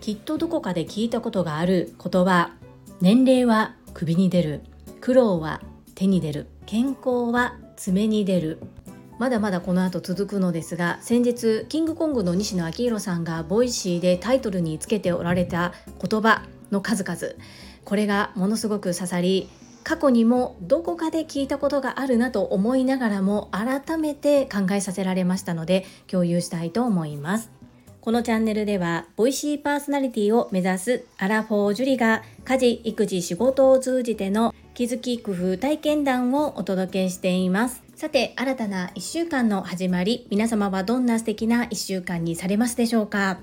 きっとどこかで聞いたことがある言葉。年齢は首に出る。苦労は手に出る。健康は爪に出る。まだまだこの後続くのですが先日キングコングの西野亮廣さんが Voicy でタイトルにつけておられた言葉の数々。これがものすごく刺さり過去にもどこかで聞いたことがあるなと思いながらも改めて考えさせられましたので共有したいと思います。このチャンネルでは Voicy パーソナリティを目指すアラフォージュリが家事育児仕事を通じての気づき工夫体験談をお届けしています。さて新たな1週間の始まり皆様はどんな素敵な1週間にされますでしょうか？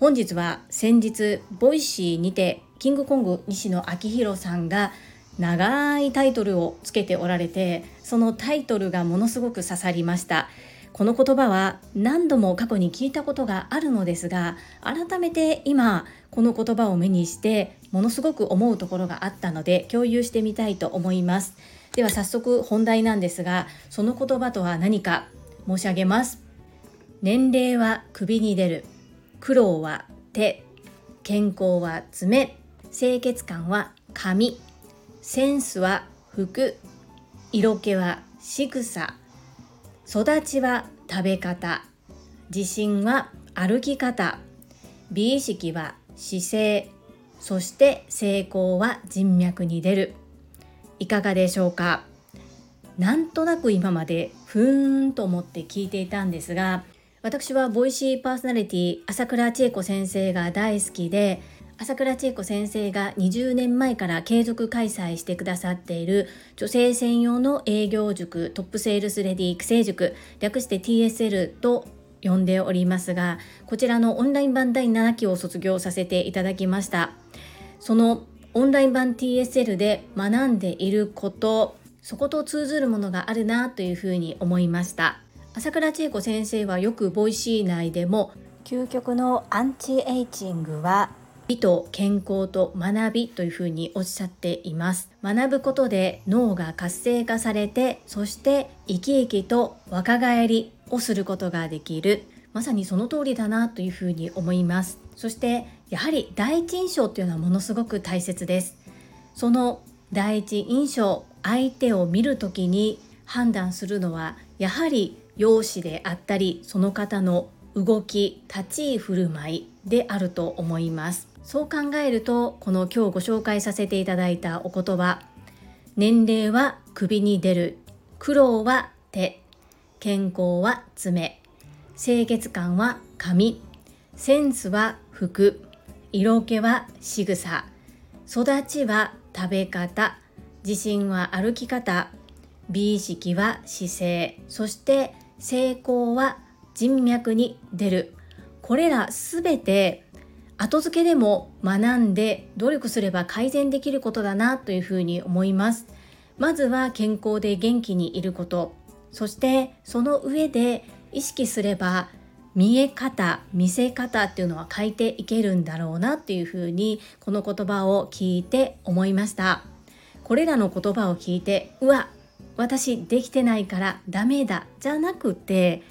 本日は先日 Voicy にてキングコング西野亮廣さんが長いタイトルをつけておられてそのタイトルがものすごく刺さりました。この言葉は何度も過去に聞いたことがあるのですが改めて今この言葉を目にしてものすごく思うところがあったので共有してみたいと思います。では早速本題なんですがその言葉とは何か申し上げます。年齢は首に出る。苦労は手。健康は爪。清潔感は髪。センスは服色気は仕草育ちは食べ方自信は歩き方美意識は姿勢そして成功は人脈に出る。いかがでしょうか？なんとなく今までふーんと思って聞いていたんですが私はボイシーパーソナリティ朝倉千恵子先生が大好きで朝倉千恵子先生が20年前から継続開催してくださっている女性専用の営業塾トップセールスレディ育成塾略して TSL と呼んでおりますがこちらのオンライン版第7期を卒業させていただきました。そのオンライン版 TSL で学んでいることそこと通ずるものがあるなというふうに思いました。朝倉千恵子先生はよく Voicy 内でも究極のアンチエイジングは美と健康と学びというふうにおっしゃっています。学ぶことで脳が活性化されてそして生き生きと若返りをすることができる。まさにその通りだなというふうに思います。そしてやはり第一印象っていうのはものすごく大切です。その第一印象相手を見る時に判断するのはやはり容姿であったりその方の動き立ち居振る舞いであると思います。そう考えるとこの今日ご紹介させていただいたお言葉年齢は首に出る苦労は手健康は爪清潔感は髪センスは服色気は仕草育ちは食べ方自信は歩き方美意識は姿勢そして成功は人脈に出る。これらすべて後付けでも学んで努力すれば改善できることだなというふうに思います。まずは健康で元気にいること。そしてその上で意識すれば見え方見せ方っていうのは変えていけるんだろうなっていうふうにこの言葉を聞いて思いました。これらの言葉を聞いてうわ私できてないからダメだじゃなくて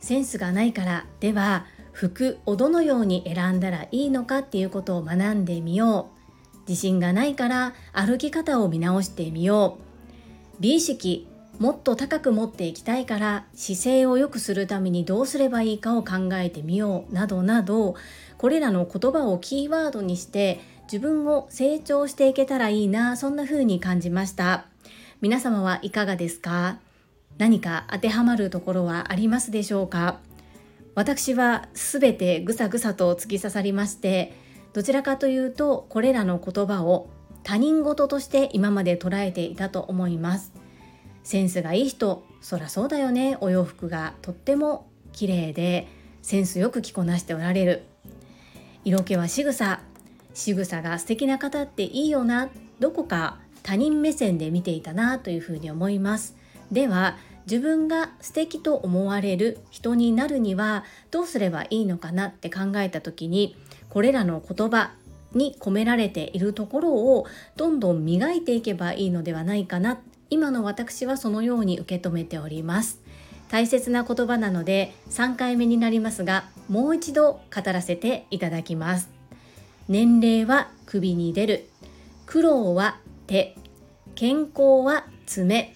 センスがないからでは服をどのように選んだらいいのかっていうことを学んでみよう。自信がないから歩き方を見直してみよう。美意識もっと高く持っていきたいから姿勢を良くするためにどうすればいいかを考えてみよう。などなどこれらの言葉をキーワードにして自分を成長していけたらいいなそんな風に感じました。皆様はいかがですか？何か当てはまるところはありますでしょうか？私は全てぐさぐさと突き刺さりましてどちらかというとこれらの言葉を他人事として今まで捉えていたと思います。センスがいい人そらそうだよね。お洋服がとっても綺麗でセンスよく着こなしておられる。色気は仕草仕草が素敵な方っていいよな。どこか他人目線で見ていたなというふうに思います。では自分が素敵と思われる人になるにはどうすればいいのかなって考えた時にこれらの言葉に込められているところをどんどん磨いていけばいいのではないかな。今の私はそのように受け止めております。大切な言葉なので3回目になりますがもう一度語らせていただきます。年齢は首に出る。苦労は手。健康は爪。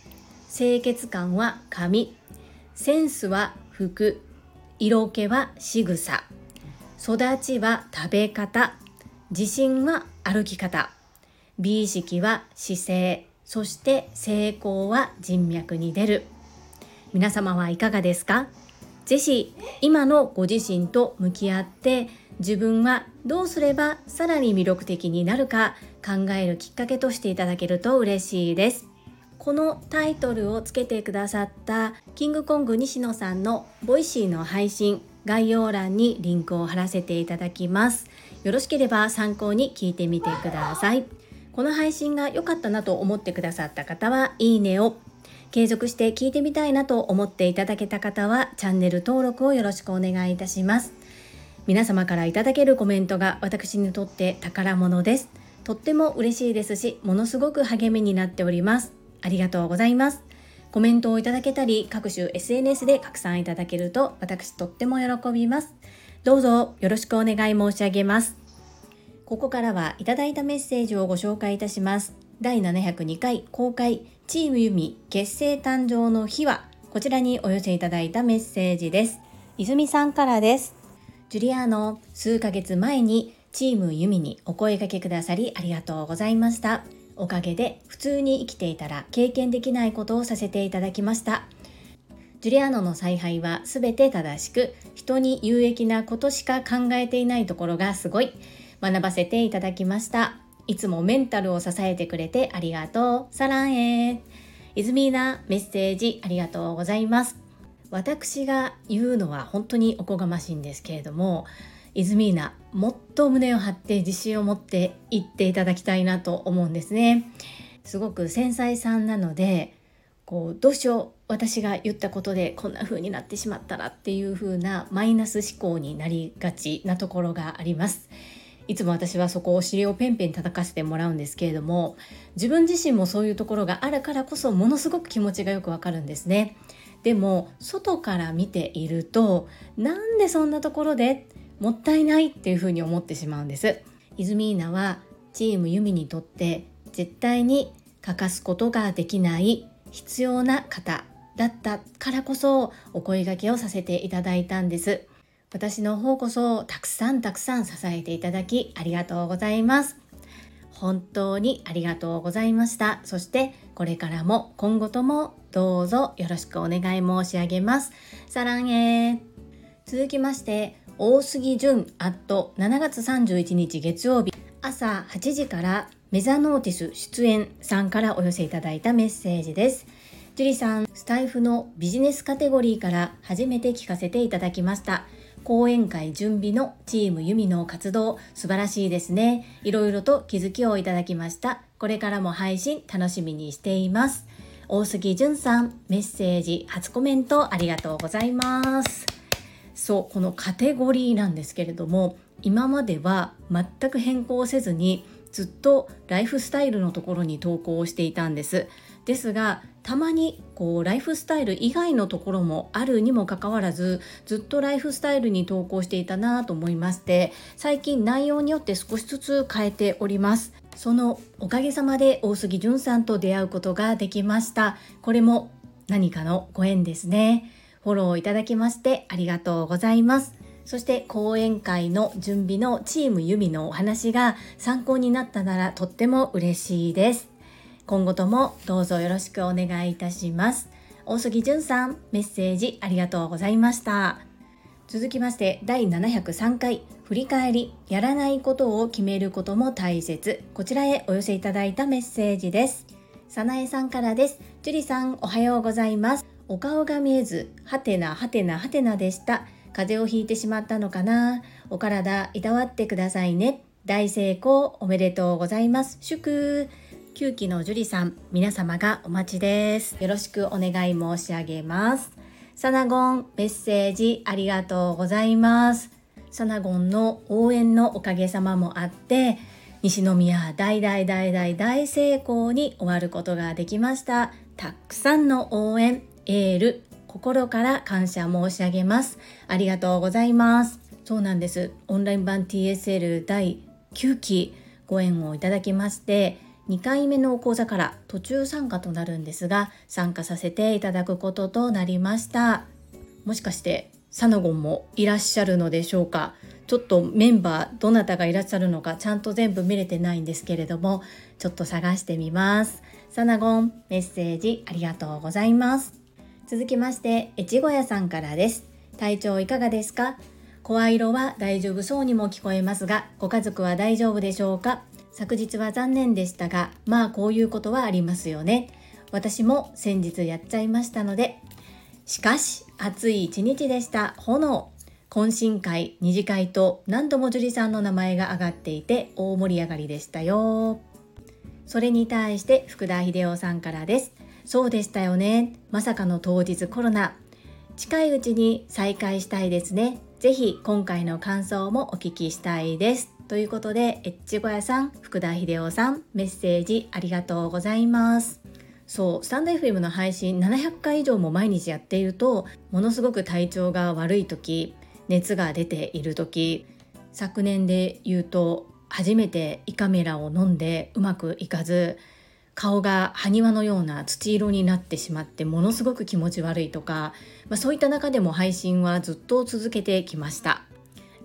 清潔感は髪センスは服。色気は仕草。育ちは食べ方。自信は歩き方。美意識は姿勢。そして成功は人脈に出る。皆様はいかがですか？ぜひ今のご自身と向き合って自分はどうすればさらに魅力的になるか考えるきっかけとしていただけると嬉しいです。このタイトルをつけてくださったキングコング西野さんの Voicy の配信概要欄にリンクを貼らせていただきます。よろしければ参考に聞いてみてください。この配信が良かったなと思ってくださった方はいいねを継続して聞いてみたいなと思っていただけた方はチャンネル登録をよろしくお願いいたします。皆様からいただけるコメントが私にとって宝物です。とっても嬉しいですしものすごく励みになっております。ありがとうございます。コメントをいただけたり各種 SNS で拡散いただけると私とっても喜びます。どうぞよろしくお願い申し上げます。ここからはいただいたメッセージをご紹介いたします。第702回公開チームユミ結成誕生の日はこちらにお寄せいただいたメッセージです。泉さんからです。ジュリアーノ数ヶ月前にチームユミにお声掛けくださりありがとうございました。おかげで普通に生きていたら経験できないことをさせていただきましたジュリアーノの采配は全て正しく人に有益なことしか考えていないところがすごい学ばせていただきましたいつもメンタルを支えてくれてありがとう。サランへ。イズミーナメッセージありがとうございます。私が言うのは本当におこがましいんですけれども、イズミーナ、もっと胸を張って自信を持って言っていただきたいなと思うんですね。すごく繊細さんなので、こうどうしよう私が言ったことでこんな風になってしまったらっていう風なマイナス思考になりがちなところがあります。いつも私はそこをお尻をペンペン叩かせてもらうんですけれども自分自身もそういうところがあるからこそものすごく気持ちがよくわかるんですねでも外から見ているとなんでそんなところでもったいないっていうふうに思ってしまうんですイズミーナはチームユミにとって絶対に欠かすことができない必要な方だったからこそお声掛けをさせていただいたんです私の方こそたくさんたくさん支えていただきありがとうございます。本当にありがとうございました。そしてこれからも今後ともどうぞよろしくお願い申し上げます。サランへ続きまして、大杉淳アット7月31日月曜日朝8時からメザノーティス出演さんからお寄せいただいたメッセージです。樹里さん、スタイフのビジネスカテゴリーから初めて聞かせていただきました。講演会準備のチームユミの活動素晴らしいですね。いろいろと気づきをいただきました。これからも配信楽しみにしています。大杉淳さん、メッセージ、初コメントありがとうございます。そう、このカテゴリーなんですけれども、今までは全く変更せずにずっとライフスタイルのところに投稿をしていたんです。ですがたまにこうライフスタイル以外のところもあるにもかかわらずずっとライフスタイルに投稿していたなと思いまして最近内容によって少しずつ変えております。そのおかげさまで大杉淳さんと出会うことができました。これも何かのご縁ですね。フォローいただきましてありがとうございますそして講演会の準備のチームユミのお話が参考になったならとっても嬉しいです今後ともどうぞよろしくお願いいたします。大杉淳さん、メッセージありがとうございました。続きまして第703回振り返りやらないことを決めることも大切こちらへお寄せいただいたメッセージですさなえさんからです。樹里さんおはようございます。お顔が見えずはてなはてなはてなでした。風邪をひいてしまったのかな。お体いたわってくださいね。大成功おめでとうございます。祝。9期の樹里さん、皆様がお待ちです。よろしくお願い申し上げます。サナゴン、メッセージありがとうございます。サナゴンの応援のおかげさまもあって、西宮大大大大大成功に終わることができました。たくさんの応援、エール、心から感謝申し上げます。ありがとうございます。そうなんです。オンライン版 TSL 第9期ご縁をいただきまして2回目の講座から途中参加となるんですが参加させていただくこととなりました。もしかしてサナゴンもいらっしゃるのでしょうか？ちょっとメンバーどなたがいらっしゃるのかちゃんと全部見れてないんですけれどもちょっと探してみます。サナゴンメッセージありがとうございます。続きまして越後屋さんからです。体調いかがですか？声色は大丈夫そうにも聞こえますがご家族は大丈夫でしょうか？昨日は残念でしたがまあこういうことはありますよね。私も先日やっちゃいましたのでしかし暑い一日でした。炎。懇親会二次会と何度も樹里さんの名前が挙がっていて大盛り上がりでしたよ。それに対して福田秀夫さんからです。そうでしたよね。まさかの当日コロナ。近いうちに再開したいですね。ぜひ今回の感想もお聞きしたいです。ということで、エッチゴ屋さん、福田秀夫さん、メッセージありがとうございます。そう、スタンド FM の配信700回以上も毎日やっていると、ものすごく体調が悪い時、熱が出ている時、昨年で言うと、初めて胃カメラを飲んでうまくいかず、顔が埴輪のような土色になってしまってものすごく気持ち悪いとか、まあ、そういった中でも配信はずっと続けてきました。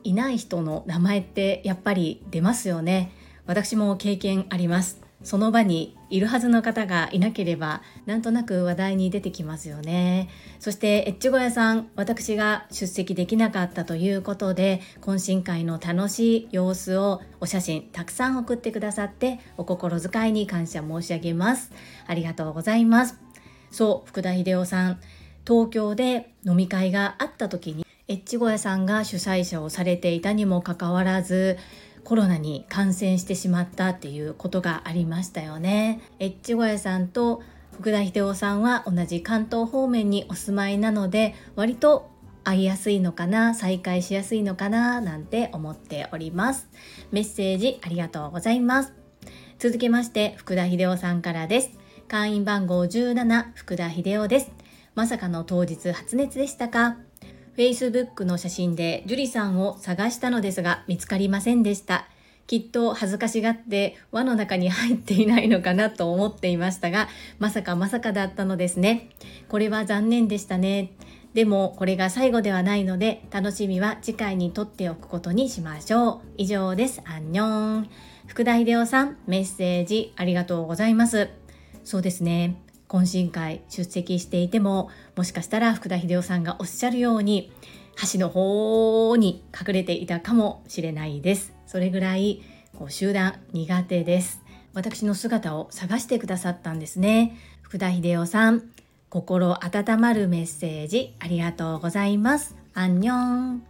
いない人の名前ってやっぱり出ますよね。私も経験あります。その場にいるはずの方がいなければなんとなく話題に出てきますよね。そしてエッチゴ屋さん私が出席できなかったということで懇親会の楽しい様子をお写真たくさん送ってくださってお心遣いに感謝申し上げます。ありがとうございます。そう福田秀夫さん東京で飲み会があった時に越後屋さんが主催者をされていたにもかかわらずコロナに感染してしまったっていうことがありましたよね。越後屋さんと福田秀夫さんは同じ関東方面にお住まいなので割と会いやすいのかな再会しやすいのかななんて思っております。メッセージありがとうございます。続きまして福田秀夫さんからです。会員番号17福田秀夫です。まさかの当日発熱でしたか？Facebook の写真で樹里さんを探したのですが見つかりませんでした。きっと恥ずかしがって輪の中に入っていないのかなと思っていましたが、まさかまさかだったのですね。これは残念でしたね。でもこれが最後ではないので楽しみは次回にとっておくことにしましょう。以上です。アンニョン。福田秀夫さん、メッセージありがとうございます。そうですね。懇親会出席していてももしかしたら福田秀夫さんがおっしゃるように橋の方に隠れていたかもしれないです。それぐらいこう集団苦手です。私の姿を探してくださったんですね。福田秀夫さん心温まるメッセージありがとうございます。アンニョン。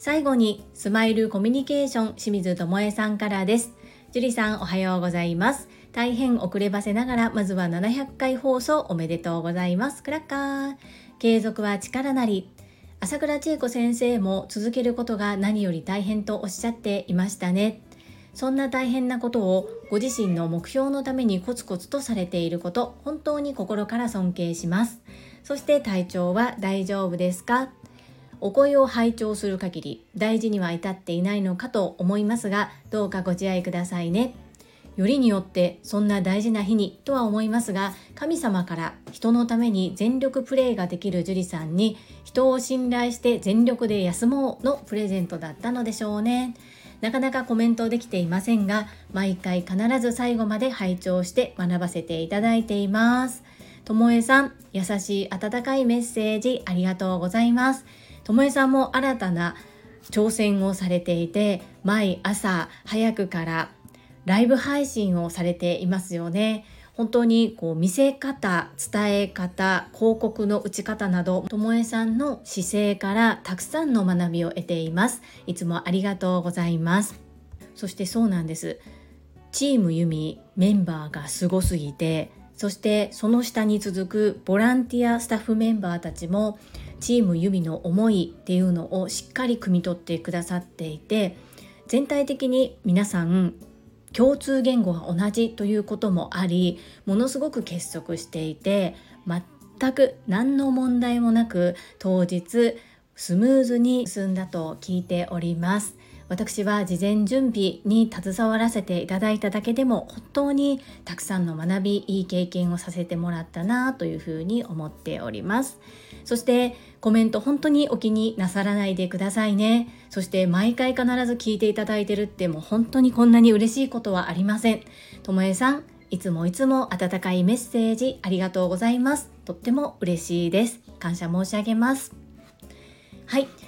最後にスマイルコミュニケーション清水智恵さんからです。樹里さんおはようございます。大変遅ればせながらまずは700回放送おめでとうございます。クラッカー。継続は力なり。朝倉千恵子先生も続けることが何より大変とおっしゃっていましたね。そんな大変なことをご自身の目標のためにコツコツとされていること本当に心から尊敬します。そして体調は大丈夫ですか？お声を拝聴する限り大事には至っていないのかと思いますがどうかご自愛くださいね。よりによってそんな大事な日にとは思いますが神様から人のために全力プレイができる樹里さんに人を信頼して全力で休もうのプレゼントだったのでしょうね。なかなかコメントできていませんが毎回必ず最後まで拝聴して学ばせていただいています。ともえさん優しい温かいメッセージありがとうございます。ともえさんも新たな挑戦をされていて毎朝早くからライブ配信をされていますよね。本当にこう見せ方伝え方広告の打ち方などともえさんの姿勢からたくさんの学びを得ています。いつもありがとうございます。そしてそうなんです。チームユミメンバーがすごすぎてそしてその下に続くボランティアスタッフメンバーたちもチームユミの思いっていうのをしっかり汲み取ってくださっていて全体的に皆さん共通言語が同じということもありものすごく結束していて全く何の問題もなく当日スムーズに進んだと聞いております。私は事前準備に携わらせていただいただけでも本当にたくさんの学びいい経験をさせてもらったなというふうに思っております。そしてコメント本当にお気になさらないでくださいね。そして毎回必ず聞いていただいてるってもう本当にこんなに嬉しいことはありません。ともえさんいつもいつも温かいメッセージありがとうございます。とっても嬉しいです。感謝申し上げます。はい。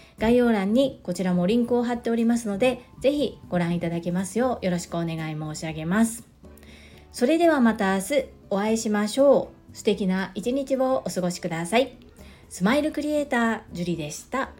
概要欄にこちらもリンクを貼っておりますので、ぜひご覧いただけますようよろしくお願い申し上げます。それではまた明日お会いしましょう。素敵な一日をお過ごしください。スマイルクリエイター、ジュリでした。